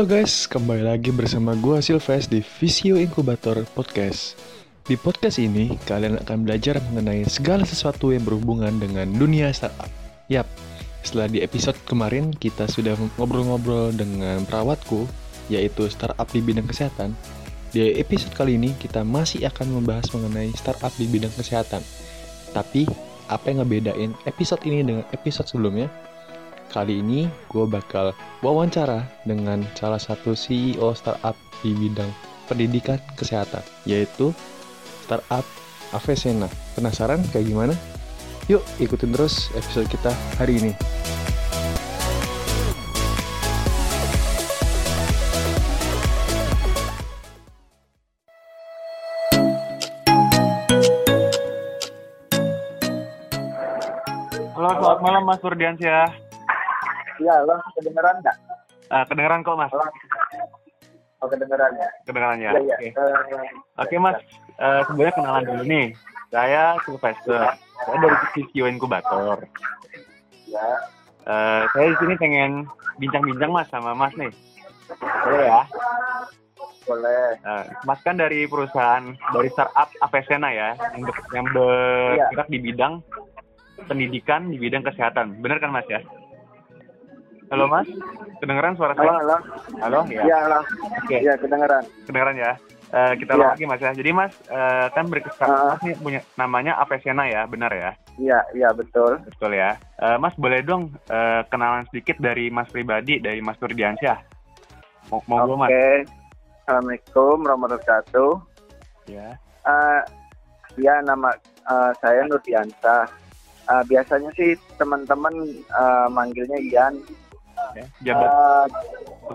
Halo guys, kembali lagi bersama gue Silves di Visio Inkubator Podcast. Di podcast ini, kalian akan belajar mengenai segala sesuatu yang berhubungan dengan dunia startup. Yap, setelah di episode kemarin kita sudah ngobrol-ngobrol dengan perawatku, yaitu startup di bidang kesehatan. Di episode kali ini kita masih akan membahas mengenai startup di bidang kesehatan. Tapi, apa yang ngebedain episode ini dengan episode sebelumnya? Kali ini gue bakal wawancara dengan salah satu CEO startup di bidang pendidikan kesehatan, yaitu startup Avesena. Penasaran kayak gimana? Yuk ikutin terus episode kita hari ini. Halo, selamat malam Mas Furdiansyah. Iya, lo kedengeran nggak? Uh, kedengeran kok Mas? Oh, kedengeran ya? Kedengeran ya? Iya, Oke. iya. Eh, Oke Mas, Eh, sebenarnya kenalan dulu nih. Saya Sylvester. Saya dari Visio Inkubator. ya. Eh, saya di sini pengen bincang-bincang Mas sama Mas nih. Boleh ya? Boleh. Eh, mas kan dari perusahaan dari startup Avesena ya, yang, ber- yang bergerak di bidang pendidikan di bidang kesehatan. Benar kan Mas ya? Halo Mas, kedengeran suara Halo, saya? halo. Halo, ya. Iya, halo. Oke. Iya, kedengeran. kedengeran ya. Eh, kita ulang lagi mas ya. Jadi mas eh, kan berkesan Ah. mas nih punya namanya Avesena ya, benar ya? Iya, iya betul. Betul ya. Eh, mas boleh dong eh, kenalan sedikit dari mas pribadi dari Mas Turdiansyah. Mau mau Oke. mas? Assalamualaikum warahmatullahi wabarakatuh. Ya. Eh, ya, nama eh, saya Nurdiansa. Eh, biasanya sih teman-teman eh, manggilnya Ian. Ya. Jabat Eh,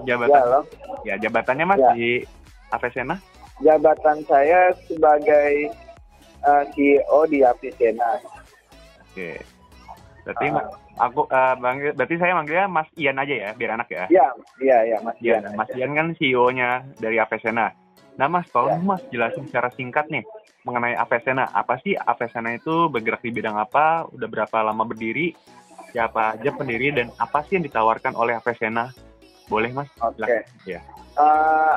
jabatan ya, ya jabatannya mas Ya. di Avesena. Jabatan saya sebagai eh, CEO di Apisena. Oke. Berarti ma- aku eh, manggil, berarti saya manggilnya Mas Ian aja ya, biar enak ya. Iya, iya, iya, Mas Ian. Ian. Mas Ian kan CEO-nya dari Avesena. Nah, Mas, tolong Ya. Mas jelasin secara singkat nih mengenai Avesena. Apa sih Avesena itu bergerak di bidang apa? Udah berapa lama berdiri? Siapa aja pendiri dan apa sih yang ditawarkan oleh Avesena? Boleh, Mas? Oke. Silakan. Ya. Eh,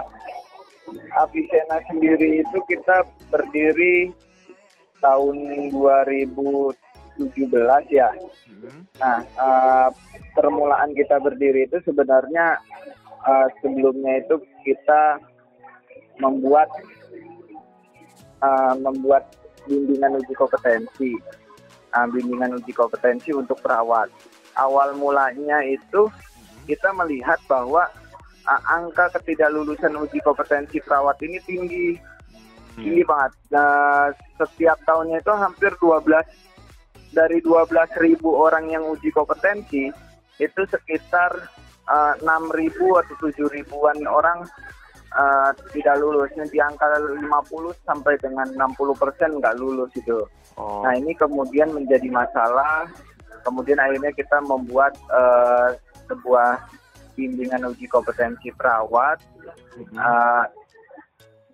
Avicenna sendiri itu kita berdiri tahun 2017 ya. Hmm. Nah, eh, permulaan kita berdiri itu sebenarnya eh, sebelumnya itu kita membuat eh, membuat bimbingan uji kompetensi, bimbingan uji kompetensi untuk perawat. Awal mulanya itu kita melihat bahwa uh, angka ketidaklulusan uji kompetensi perawat ini tinggi tinggi Iya. banget. Nah, setiap tahunnya itu hampir 12 dari 12.000 orang yang uji kompetensi itu sekitar uh, 6.000 atau 7 ribuan orang uh, tidak lulus. Di angka 50 sampai dengan 60 persen nggak lulus itu. Oh, Nah ini kemudian menjadi masalah. Kemudian akhirnya kita membuat eh, sebuah bimbingan uji kompetensi perawat hmm. eh,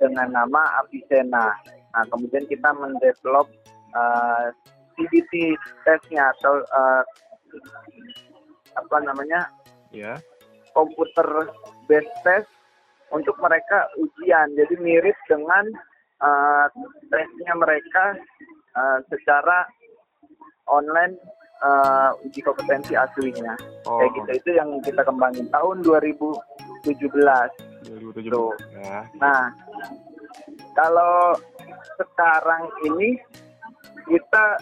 dengan nama Apisena. Nah kemudian kita mendevelop eh, CBT testnya atau eh, apa namanya ya. komputer based test untuk mereka ujian. Jadi mirip dengan eh, tesnya mereka eh, secara online eh, uji kompetensi aslinya. Oh, Kayak gitu itu yang kita kembangin tahun 2017. 2017 Tuh. ya. Nah, kalau sekarang ini kita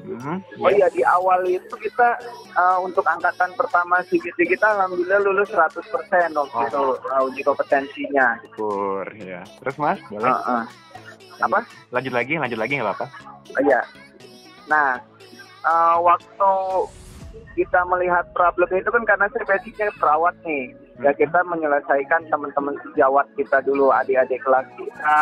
Hmm. Oh iya di awal itu kita eh, untuk angkatan pertama CBT kita alhamdulillah lulus 100% waktu Oh. itu eh, uji kompetensinya. Syukur, ya. Terus, Mas, boleh? Heeh. Apa? Lanjut lagi, lanjut lagi nggak apa-apa. Oh, iya. Nah, eh, waktu kita melihat problem itu kan karena saya basicnya perawat nih. Ya Hmm. kita menyelesaikan teman-teman sejawat kita dulu, adik-adik kelas kita,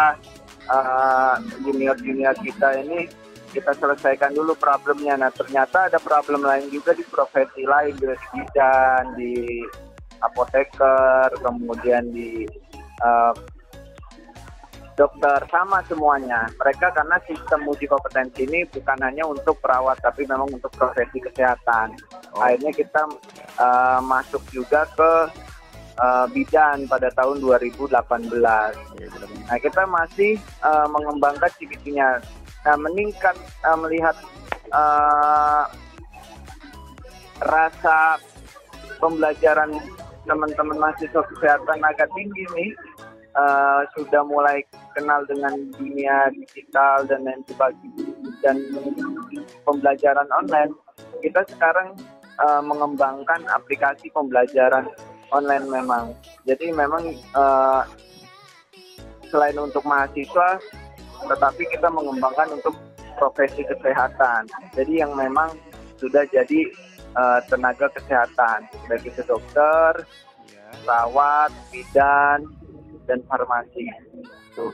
eh, junior-junior kita ini kita selesaikan dulu problemnya. Nah ternyata ada problem lain juga di profesi lain, di bidan, di apoteker, kemudian di eh, dokter sama semuanya. Mereka karena sistem uji kompetensi ini bukan hanya untuk perawat tapi memang untuk profesi kesehatan. Oh. Akhirnya kita uh, masuk juga ke uh, bidan pada tahun 2018. Nah kita masih uh, mengembangkan CBT-nya. Nah meningkat uh, melihat uh, rasa pembelajaran teman-teman mahasiswa kesehatan agak tinggi nih. Uh, sudah mulai kenal dengan dunia digital dan lain sebagainya. Dan pembelajaran online kita sekarang uh, mengembangkan aplikasi pembelajaran online memang. Jadi memang uh, selain untuk mahasiswa tetapi kita mengembangkan untuk profesi kesehatan jadi yang memang sudah jadi uh, tenaga kesehatan baik itu dokter perawat bidan dan farmasi. Tuh.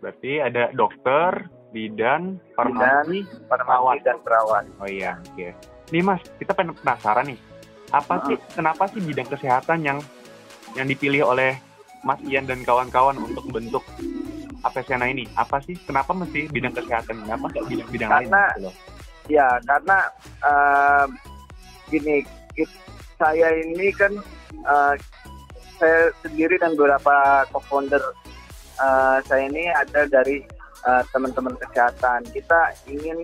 Berarti ada dokter, bidan, farmasi, bidan, farmasi dan perawat. Oh iya, oke. Okay. Nih Mas, kita penasaran nih. Apa uh -huh. sih kenapa sih bidang kesehatan yang yang dipilih oleh Mas Ian dan kawan-kawan untuk bentuk Apesena ini? Apa sih? Kenapa mesti bidang kesehatan? Kenapa nggak bidang-bidang lain? Karena, gitu ya karena uh, gini, saya ini kan uh, saya sendiri dan beberapa co-founder uh, saya ini ada dari uh, teman-teman kesehatan. Kita ingin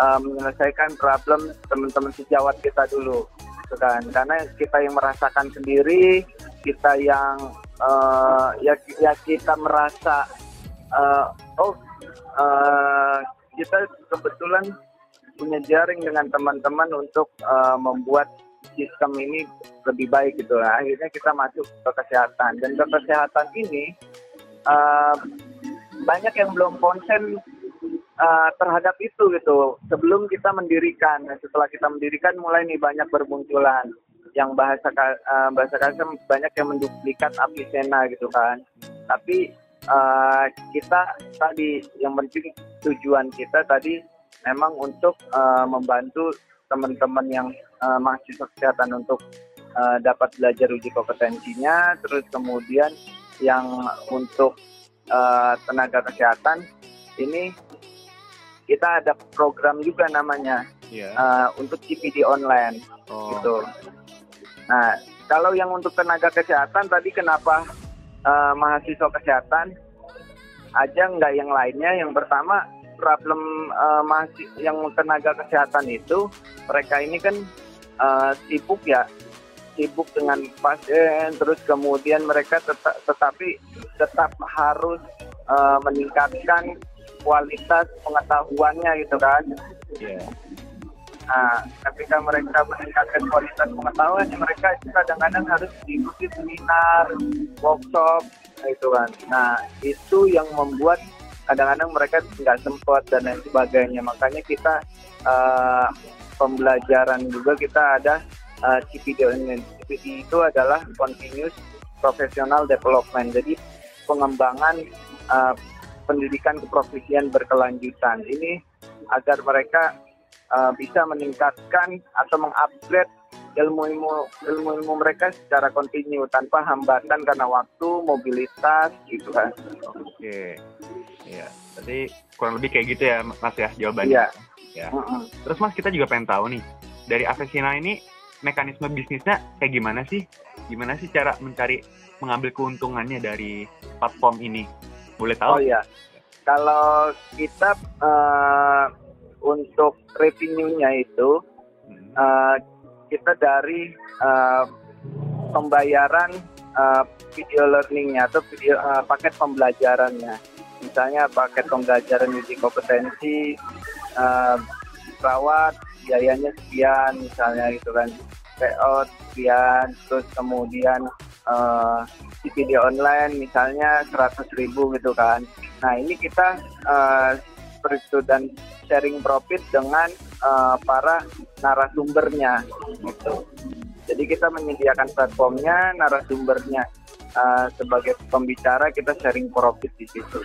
uh, menyelesaikan problem teman-teman sejawat kita dulu, gitu kan? Karena kita yang merasakan sendiri, kita yang uh, ya, ya kita merasa uh, oh uh, kita kebetulan punya jaring dengan teman-teman untuk uh, membuat sistem ini lebih baik gitu lah. Akhirnya kita masuk ke kesehatan dan ke kesehatan ini uh, banyak yang belum konsen uh, terhadap itu gitu. Sebelum kita mendirikan, setelah kita mendirikan mulai nih banyak bermunculan yang bahasa uh, bahasa kasar banyak yang menduplikat Aplisena gitu kan. Tapi uh, kita tadi yang penting tujuan kita tadi memang untuk uh, membantu teman-teman yang uh, mahasiswa kesehatan untuk uh, dapat belajar uji kompetensinya, terus kemudian yang untuk uh, tenaga kesehatan ini kita ada program juga namanya yeah. Iya. uh, untuk CPD online oh. gitu. Nah kalau yang untuk tenaga kesehatan tadi kenapa uh, mahasiswa kesehatan aja nggak yang lainnya? Yang pertama problem uh, masih yang tenaga kesehatan itu mereka ini kan uh, sibuk ya sibuk dengan pasien terus kemudian mereka tetap tetapi tetap harus uh, meningkatkan kualitas pengetahuannya gitu kan. Yeah. Nah, ketika mereka meningkatkan kualitas pengetahuan, mereka kadang-kadang harus diikuti seminar, workshop, gitu kan. Nah, itu yang membuat kadang-kadang mereka nggak sempat dan lain sebagainya. Makanya kita uh, pembelajaran juga kita ada uh, CPD CPD itu adalah continuous professional development. Jadi pengembangan uh, pendidikan keprofesian berkelanjutan. Ini agar mereka uh, bisa meningkatkan atau mengupgrade ilmu-ilmu ilmu-ilmu mereka secara kontinu tanpa hambatan karena waktu, mobilitas gitu kan. Oke. Iya. Jadi kurang lebih kayak gitu ya Mas ya jawabannya. Iya. Ya. Terus Mas kita juga pengen tahu nih dari Avesina ini mekanisme bisnisnya kayak gimana sih? Gimana sih cara mencari mengambil keuntungannya dari platform ini? Boleh tahu? Oh iya. Kalau kita uh, untuk revenue-nya itu hmm. uh, kita dari uh, pembayaran uh, video learning-nya atau video uh, paket pembelajarannya. Misalnya paket pembelajaran uji kompetensi uh, perawat biayanya sekian misalnya gitu kan. Payout sekian terus kemudian uh, video online misalnya 100 ribu gitu kan. Nah ini kita uh, itu dan sharing profit dengan uh, para narasumbernya gitu. Jadi kita menyediakan platformnya, narasumbernya uh, sebagai pembicara kita sharing profit di situ.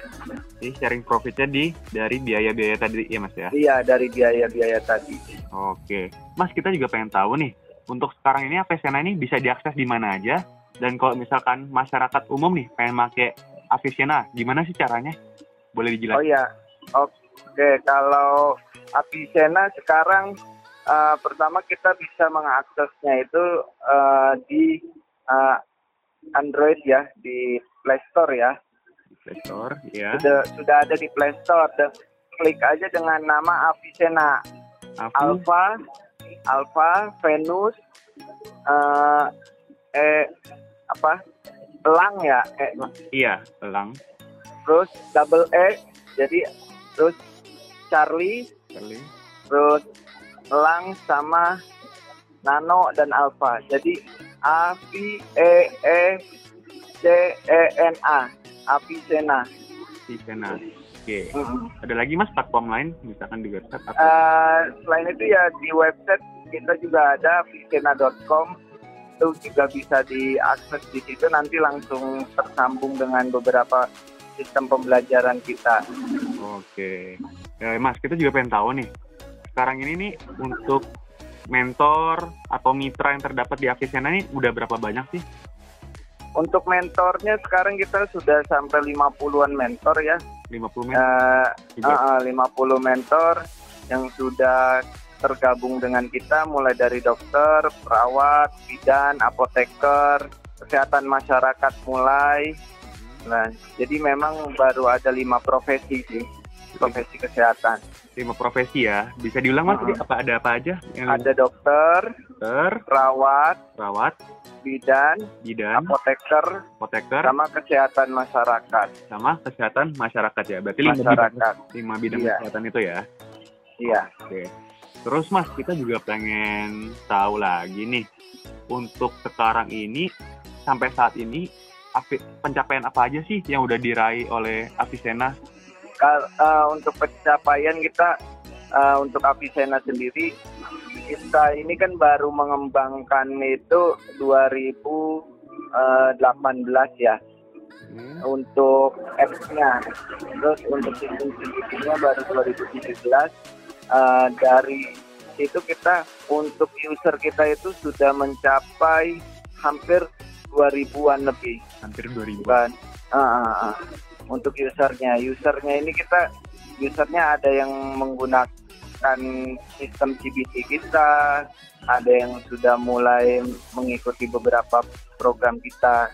Jadi sharing profitnya di dari biaya-biaya tadi ya mas ya? Iya dari biaya-biaya tadi. Oke, mas kita juga pengen tahu nih untuk sekarang ini Apesena ini bisa diakses di mana aja dan kalau misalkan masyarakat umum nih pengen pakai Avicenna. Gimana sih caranya? Boleh Oh dijelaskan? iya, oke. Kalau Avicenna sekarang eh, pertama kita bisa mengaksesnya itu eh, di eh, Android ya, di Play Store ya. Play Store, ya. Sudah sudah ada di Play Store dan klik aja dengan nama Avicenna. Avi, Alpha, Alpha, Venus, eh, eh apa? Elang ya, eh, iya, elang. terus double E, jadi terus Charlie, Kali. terus elang sama nano dan alpha. Jadi A V E E C E N A, Avicenna. Avicenna. Oke. Mm. Ada lagi mas platform lain, misalkan di website atau Eh, selain itu ya di website kita juga ada avicenna.com itu juga bisa diakses di situ nanti langsung tersambung dengan beberapa sistem pembelajaran kita. Oke. Ya, Mas, kita juga pengen tahu nih. Sekarang ini nih untuk mentor atau mitra yang terdapat di Avicenna nih udah berapa banyak sih? Untuk mentornya sekarang kita sudah sampai 50-an mentor ya. 50 mentor uh, uh, 50 mentor yang sudah tergabung dengan kita mulai dari dokter, perawat, bidan, apoteker, kesehatan masyarakat mulai. Nah, jadi memang baru ada lima profesi sih, profesi kesehatan. lima profesi ya. Bisa diulang mas, tadi apa ada apa aja? Yang Ada dokter, dokter, perawat, perawat, bidan, bidan, apoteker, apoteker, sama kesehatan masyarakat. sama kesehatan masyarakat ya. Berarti lima bidang, Masyarakat, lima bidang Iya. kesehatan itu ya. iya. Oke. Terus mas, kita juga pengen tahu lagi nih. Untuk sekarang ini, sampai saat ini, pencapaian apa aja sih yang udah diraih oleh Avicenna? Eh, untuk pencapaian kita eh, untuk Avicenna sendiri kita ini kan baru mengembangkan itu 2018 ya Hmm. untuk apps-nya terus untuk sistem nya baru 2017 Eh, dari itu kita untuk user kita itu sudah mencapai hampir 2000-an lebih Hampir 2000. kan Ah, ah, ah. untuk usernya usernya ini kita usernya ada yang menggunakan sistem CBT kita ada yang sudah mulai mengikuti beberapa program kita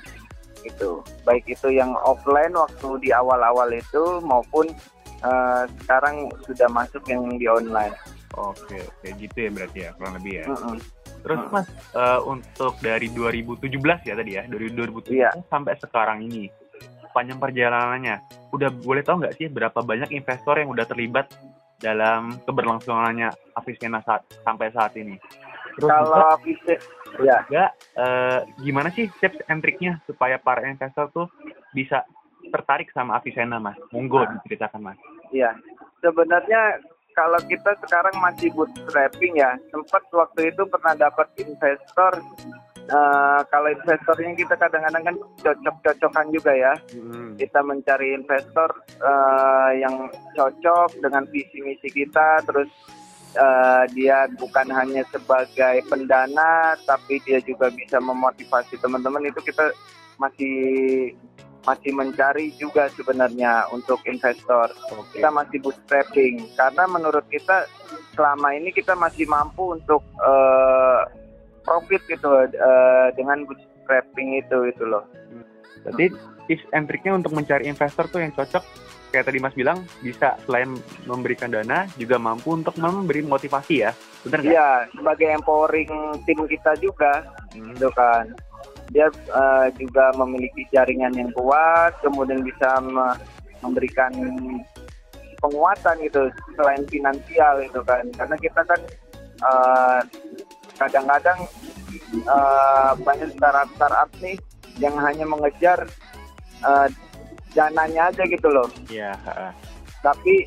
gitu baik itu yang offline waktu di awal-awal itu maupun eh, sekarang sudah masuk yang di online Oke, oke gitu ya berarti ya, kurang lebih ya. Mm-mm. Terus Hmm. Mas, eh, untuk dari 2017 ya tadi ya, dari 2017 Iya. sampai sekarang ini, sepanjang perjalanannya, udah boleh tahu nggak sih berapa banyak investor yang udah terlibat dalam keberlangsungannya Avicenna saat, sampai saat ini? Terus kalau bisa ya juga, eh, gimana sih tips and triknya supaya para investor tuh bisa tertarik sama Avicenna Mas? Monggo Nah. diceritakan Mas. Iya, sebenarnya kalau kita sekarang masih bootstrapping ya, sempat waktu itu pernah dapat investor. eh, kalau investornya kita kadang-kadang kan cocok-cocokan juga ya. Kita mencari investor eh, yang cocok dengan visi misi kita, terus eh, dia bukan hanya sebagai pendana, tapi dia juga bisa memotivasi teman-teman. Itu kita masih masih mencari juga sebenarnya untuk investor Oke. kita masih bootstrapping karena menurut kita selama ini kita masih mampu untuk eh, profit gitu eh, dengan bootstrapping itu itu loh. Jadi tips and triknya untuk mencari investor tuh yang cocok kayak tadi Mas bilang bisa selain memberikan dana juga mampu untuk memberi motivasi ya. Benar nggak? Iya, sebagai empowering tim kita juga Hmm. gitu kan. Dia eh, juga memiliki jaringan yang kuat, kemudian bisa me- memberikan penguatan gitu selain finansial itu kan. Karena kita kan eh, kadang-kadang eh, banyak startup startup nih yang hanya mengejar eh, dananya aja gitu loh. Iya, heeh. Tapi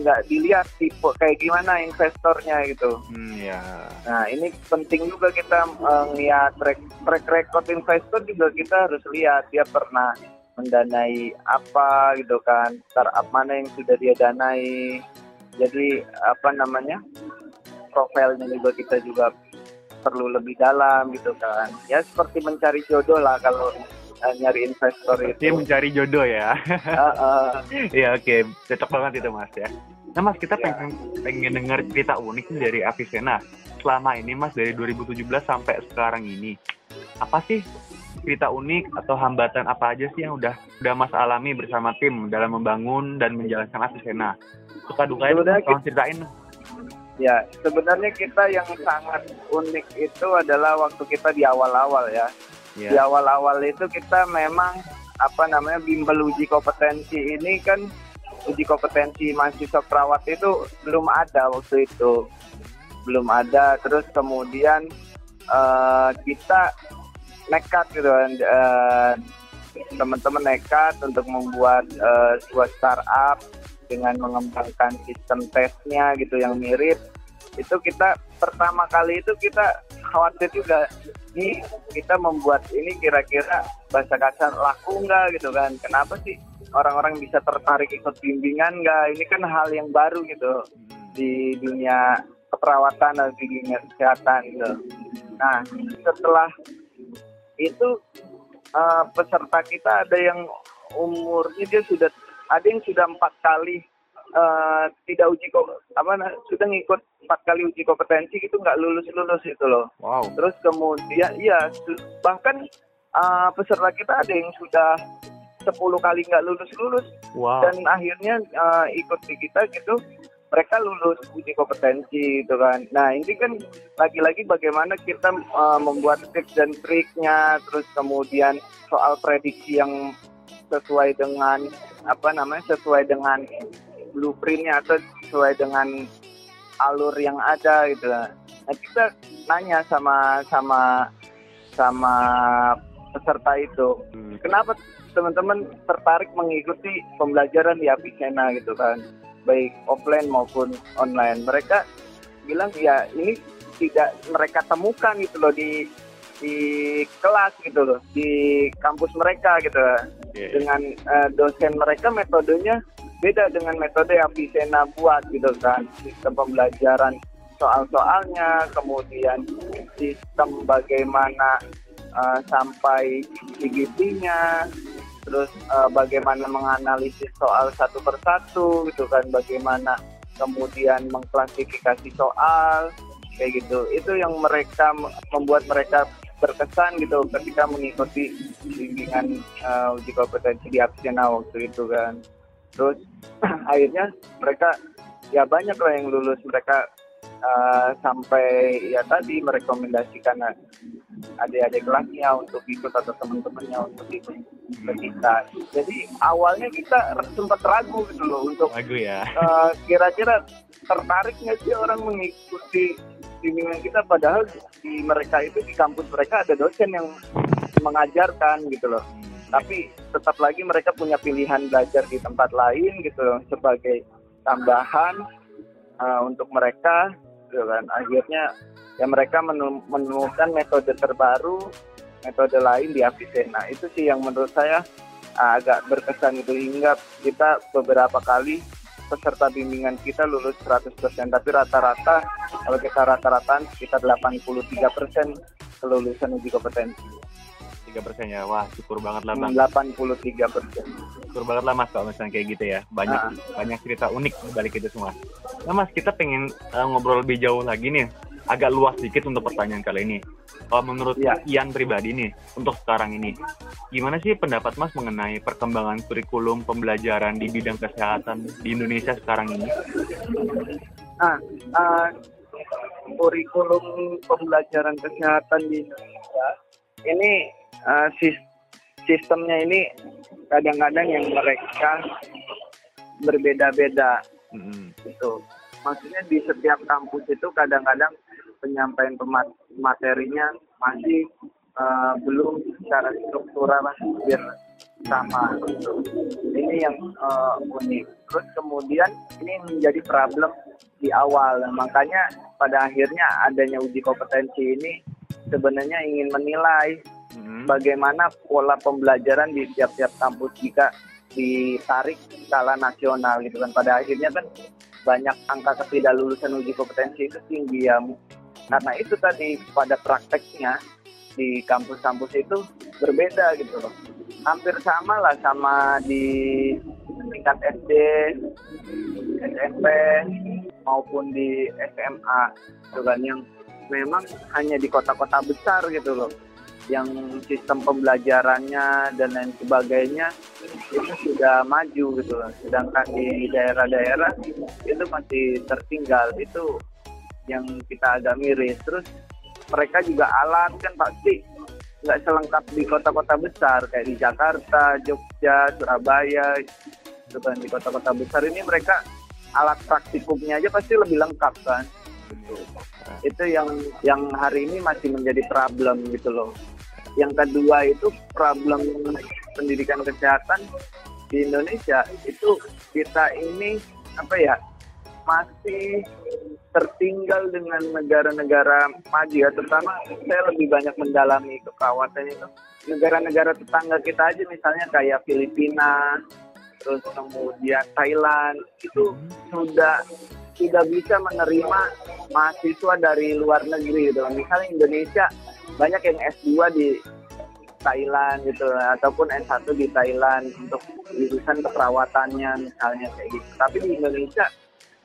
nggak dilihat tipe kayak gimana investornya gitu. Hmm, ya. Nah, ini penting juga kita eh, ngeliat track, track record investor juga kita harus lihat dia pernah mendanai apa gitu kan, startup mana yang sudah dia danai. Jadi apa namanya? profilnya juga kita juga perlu lebih dalam gitu kan. Ya seperti mencari jodoh lah kalau uh, nyari investor itu. Dia mencari jodoh ya. Uh, uh, Iya oke, cocok banget itu mas ya. Nah mas kita Iya. pengen pengen dengar cerita unik dari Avicenna. Selama ini mas dari 2017 sampai sekarang ini, apa sih cerita unik atau hambatan apa aja sih yang udah udah mas alami bersama tim dalam membangun dan menjalankan Avicenna? Suka dukanya tolong ceritain. ya, sebenarnya kita yang sangat unik itu adalah waktu kita di awal-awal ya. Di Ya. awal-awal itu kita memang apa namanya bimbel uji kompetensi ini kan uji kompetensi mahasiswa perawat itu belum ada waktu itu belum ada terus kemudian eh, kita nekat gitu kan eh, teman-teman nekat untuk membuat eh, sebuah startup dengan mengembangkan sistem tesnya gitu yang mirip itu kita pertama kali itu kita khawatir juga nih kita membuat ini kira-kira bahasa kasar laku nggak? Gitu kan. Kenapa sih orang-orang bisa tertarik ikut bimbingan nggak? Ini kan hal yang baru gitu. Di dunia keperawatan dan di dunia kesehatan gitu. Nah setelah itu eh, peserta kita ada yang umurnya dia sudah ada yang sudah empat kali eh, tidak uji kok apa sudah ngikut empat kali uji kompetensi itu nggak lulus lulus itu loh Wow. terus kemudian iya bahkan eh, peserta kita ada yang sudah 10 kali nggak lulus lulus Wow. dan akhirnya eh, ikut di kita gitu mereka lulus uji kompetensi gitu kan nah ini kan lagi-lagi bagaimana kita eh, membuat tips dan triknya terus kemudian soal prediksi yang sesuai dengan apa namanya sesuai dengan blueprintnya atau sesuai dengan alur yang ada gitu. Nah kita nanya sama sama sama peserta itu Hmm. kenapa teman-teman tertarik mengikuti pembelajaran di Avicenna? gitu kan. Baik offline maupun online. Mereka bilang ya ini tidak mereka temukan gitu loh di di kelas gitu loh di kampus mereka gitu. Iya. dengan eh, dosen mereka metodenya beda dengan metode yang Avicenna buat gitu kan. Sistem pembelajaran soal-soalnya kemudian sistem bagaimana eh, sampai GGT-nya terus eh, bagaimana menganalisis soal satu persatu gitu kan bagaimana kemudian mengklasifikasi soal kayak gitu. Itu yang mereka membuat mereka berkesan gitu ketika mengikuti bimbingan eh, uji kompetensi di Avicenna waktu itu kan terus akhirnya mereka ya banyak lah yang lulus. Mereka eh, sampai ya tadi merekomendasikan adik-adik kelasnya untuk ikut atau teman-temannya untuk ikut ke kita jadi awalnya kita sempat ragu gitu loh untuk Lagu ya. eh, kira-kira tertarik nggak sih orang mengikuti bimbingan kita. Padahal di mereka itu di kampus mereka ada dosen yang mengajarkan gitu loh tapi tetap lagi mereka punya pilihan belajar di tempat lain gitu sebagai tambahan eh, untuk mereka gitu kan. Akhirnya ya mereka menemukan metode terbaru metode lain di Avicenna itu sih yang menurut saya ah, agak berkesan itu hingga kita beberapa kali peserta bimbingan kita lulus 100% tapi rata-rata kalau kita rata-rataan sekitar 83% kelulusan uji kompetensi Tiga persen ya. Wah syukur banget lah bang. 83% Syukur banget lah mas kalau misalnya kayak gitu ya. Banyak Ah. banyak cerita unik balik itu semua. Nah mas kita pengen eh, ngobrol lebih jauh lagi nih. Agak luas sedikit untuk pertanyaan kali ini. Kalau menurut Ya. Ian pribadi nih untuk sekarang ini, gimana sih pendapat mas mengenai perkembangan kurikulum pembelajaran di bidang kesehatan di Indonesia sekarang ini? Nah, eh, kurikulum pembelajaran kesehatan di Indonesia ini sis- sistemnya ini kadang-kadang yang mereka berbeda-beda Mm-mm. gitu. Maksudnya di setiap kampus itu kadang-kadang penyampaian materinya masih eh, belum secara struktural hampir sama. gitu. Ini yang eh, unik. Terus kemudian ini menjadi problem di awal. Makanya pada akhirnya adanya uji kompetensi ini sebenarnya ingin menilai Mm-mm. bagaimana pola pembelajaran di tiap-tiap kampus jika ditarik skala nasional gitu kan pada akhirnya kan banyak angka ketidaklulusan uji kompetensi itu tinggi ya karena itu tadi pada prakteknya di kampus-kampus itu berbeda gitu loh. Hampir sama lah sama di tingkat SD, SMP maupun di SMA gitu kan yang memang hanya di kota-kota besar gitu loh. Yang sistem pembelajarannya dan lain sebagainya itu sudah maju gitu loh. Sedangkan di daerah-daerah itu masih tertinggal. Itu yang kita agak miris. Terus mereka juga alat kan pasti nggak selengkap di kota-kota besar kayak di Jakarta, Jogja, Surabaya, gitu kan. Di kota-kota besar ini mereka alat praktikumnya aja pasti lebih lengkap kan. Gitu. Itu yang yang hari ini masih menjadi problem gitu loh. Yang kedua itu problem pendidikan kesehatan di Indonesia. Itu kita ini apa ya masih tertinggal dengan negara-negara maju. Ya terutama saya lebih banyak mendalami kekawasan itu. Negara-negara tetangga kita aja misalnya kayak Filipina terus kemudian Thailand itu sudah tidak bisa menerima mahasiswa dari luar negeri gitu misalnya Indonesia banyak yang S2 di Thailand gitu ataupun S1 di Thailand untuk jurusan keperawatannya misalnya kayak gitu tapi di Indonesia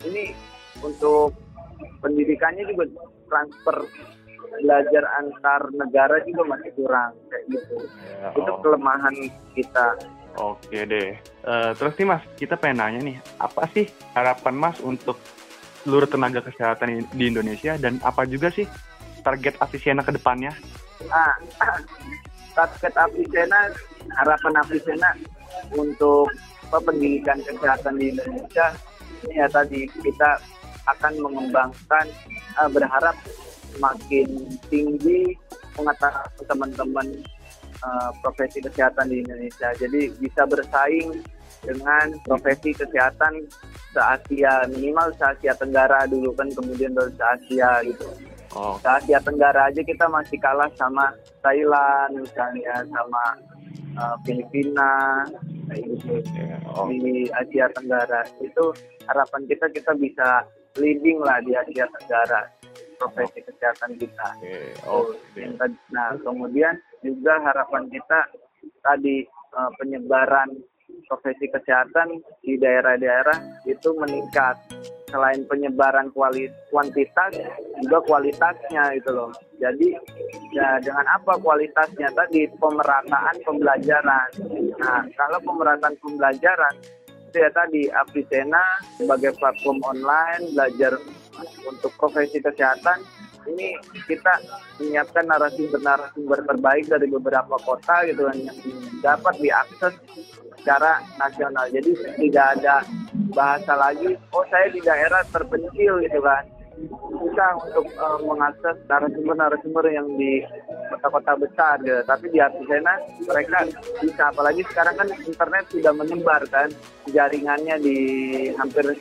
ini untuk pendidikannya juga transfer belajar antar negara juga masih kurang kayak gitu. Ya, Itu oh. kelemahan kita. Oke deh. Uh, terus nih Mas, kita pengen nanya nih, apa sih harapan Mas untuk seluruh tenaga kesehatan di Indonesia dan apa juga sih target Avicenna ke depannya? Ah, target Avicenna, harapan Avicenna untuk pendidikan kesehatan di Indonesia ini ya tadi kita akan mengembangkan uh, berharap semakin tinggi pengetahuan teman-teman uh, profesi kesehatan di Indonesia. Jadi bisa bersaing dengan profesi kesehatan se-Asia minimal se-Asia Tenggara dulu kan kemudian baru se-Asia gitu. Oh. Se-Asia Tenggara aja kita masih kalah sama Thailand misalnya sama uh, Filipina gitu yeah. oh. di Asia Tenggara itu harapan kita kita bisa leading lah di Asia Tenggara profesi kesehatan kita. Okay. Oh, okay. Nah kemudian juga harapan kita tadi uh, penyebaran profesi kesehatan di daerah-daerah itu meningkat. Selain penyebaran kuantitas, juga kualitasnya itu loh. Jadi ya dengan apa kualitasnya tadi pemerataan pembelajaran. Nah kalau pemerataan pembelajaran itu ya tadi Avisena sebagai platform online belajar untuk profesi kesehatan ini kita menyiapkan narasumber-narasumber terbaik dari beberapa kota gitu kan yang dapat diakses secara nasional. Jadi tidak ada bahasa lagi, oh saya di daerah terpencil gitu kan susah untuk uh, mengakses narasumber-narasumber yang di kota-kota besar gitu. Tapi di Artisena mereka bisa apalagi sekarang kan internet sudah menyebar kan jaringannya di hampir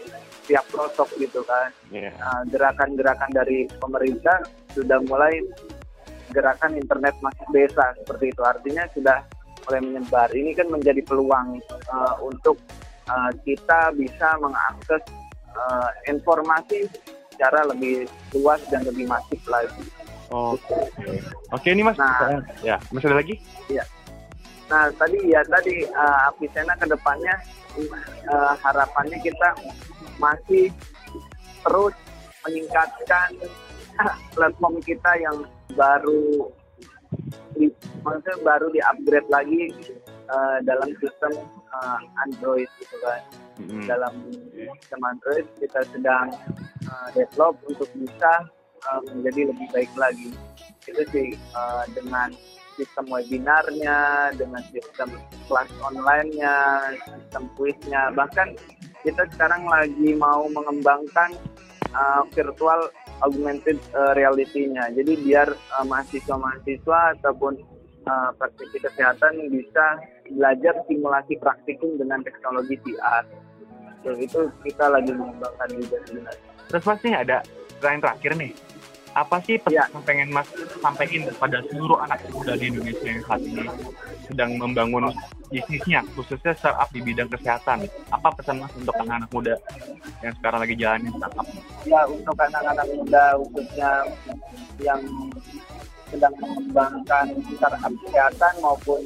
tiap pelosok gitu kan. Yeah. Uh, gerakan-gerakan dari pemerintah sudah mulai gerakan internet masuk desa seperti itu. Artinya sudah mulai menyebar. Ini kan menjadi peluang uh, untuk uh, kita bisa mengakses uh, informasi secara lebih luas dan lebih masif lagi. Oh, oke. Okay. Oke, ini Mas. Nah, ya, masih ada lagi? Iya. Nah, tadi ya tadi uh, Apisena ke depannya uh, harapannya kita masih terus meningkatkan platform kita yang baru maksudnya baru di upgrade lagi uh, dalam sistem uh, Android gitu kan. Mm-hmm. Dalam sistem Android kita sedang uh, develop untuk bisa uh, menjadi lebih baik lagi. Itu sih uh, dengan sistem webinarnya, dengan sistem kelas online-nya, sistem kuisnya, bahkan kita sekarang lagi mau mengembangkan uh, virtual augmented uh, reality-nya. Jadi biar uh, mahasiswa-mahasiswa ataupun uh, praktisi kesehatan bisa belajar simulasi praktikum dengan teknologi VR. So, itu kita lagi mengembangkan juga sebenarnya. Terus pasti ada pertanyaan terakhir nih. Apa sih pesan ya. yang pengen Mas sampaikan kepada seluruh anak muda di Indonesia yang saat ini sedang membangun bisnisnya, khususnya startup di bidang kesehatan? Apa pesan Mas untuk anak-anak muda yang sekarang lagi jalanin startup? Ya, untuk anak-anak muda khususnya yang sedang mengembangkan startup kesehatan maupun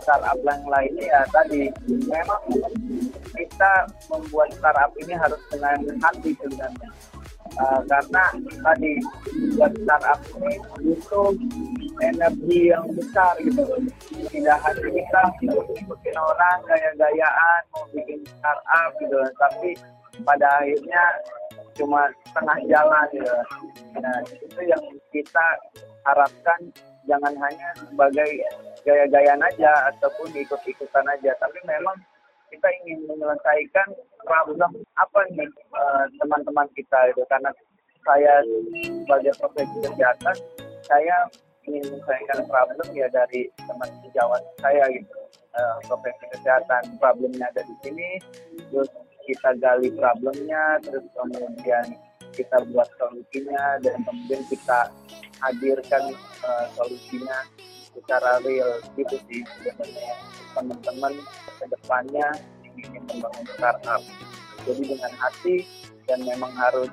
startup yang lainnya ya tadi memang kita membuat startup ini harus dengan hati sebenarnya uh, karena tadi buat startup ini butuh energi yang besar gitu. Tidak hanya kita ikutin orang gaya-gayaan mau bikin startup gitu. Tapi pada akhirnya cuma setengah jalan gitu. Nah itu yang kita harapkan jangan hanya sebagai gaya-gayaan aja ataupun ikut-ikutan aja, tapi memang kita ingin menyelesaikan problem apa nih eh, teman-teman uh, kita itu? Karena saya sebagai profesi kesehatan saya ingin menyelesaikan problem ya dari teman sejawat saya gitu. Uh, profesi kesehatan problemnya ada di sini terus kita gali problemnya terus kemudian kita buat solusinya dan kemudian kita hadirkan uh, solusinya secara real gitu sih sebenarnya teman-teman ke depannya ingin membangun startup jadi dengan hati dan memang harus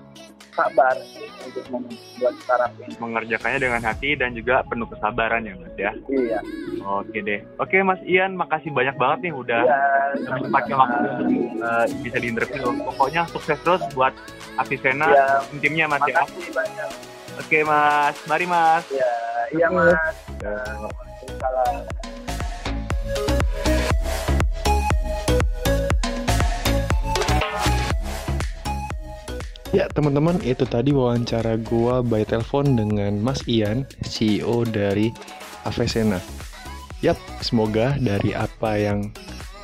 sabar untuk membuat startup ini. Mengerjakannya dengan hati dan juga penuh kesabaran ya Mas ya. Iya. Oke deh. Oke Mas Ian, makasih banyak banget nih udah ya, pakai waktu uh, bisa diinterview. Pokoknya sukses terus buat Avisena ya. timnya Mas ya. Makasih banyak. Oke Mas, mari Mas. Ya, iya Mas. Ya. Teman-teman itu tadi wawancara gua by telepon dengan Mas Ian, CEO dari Avesena. Yap, semoga dari apa yang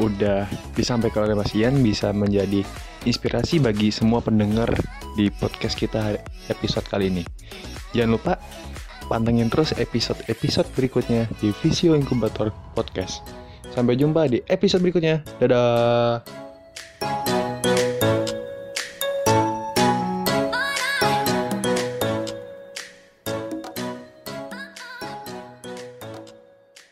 udah disampaikan oleh Mas Ian bisa menjadi inspirasi bagi semua pendengar di podcast kita episode kali ini. Jangan lupa pantengin terus episode-episode berikutnya di Visio Incubator Podcast. Sampai jumpa di episode berikutnya. Dadah.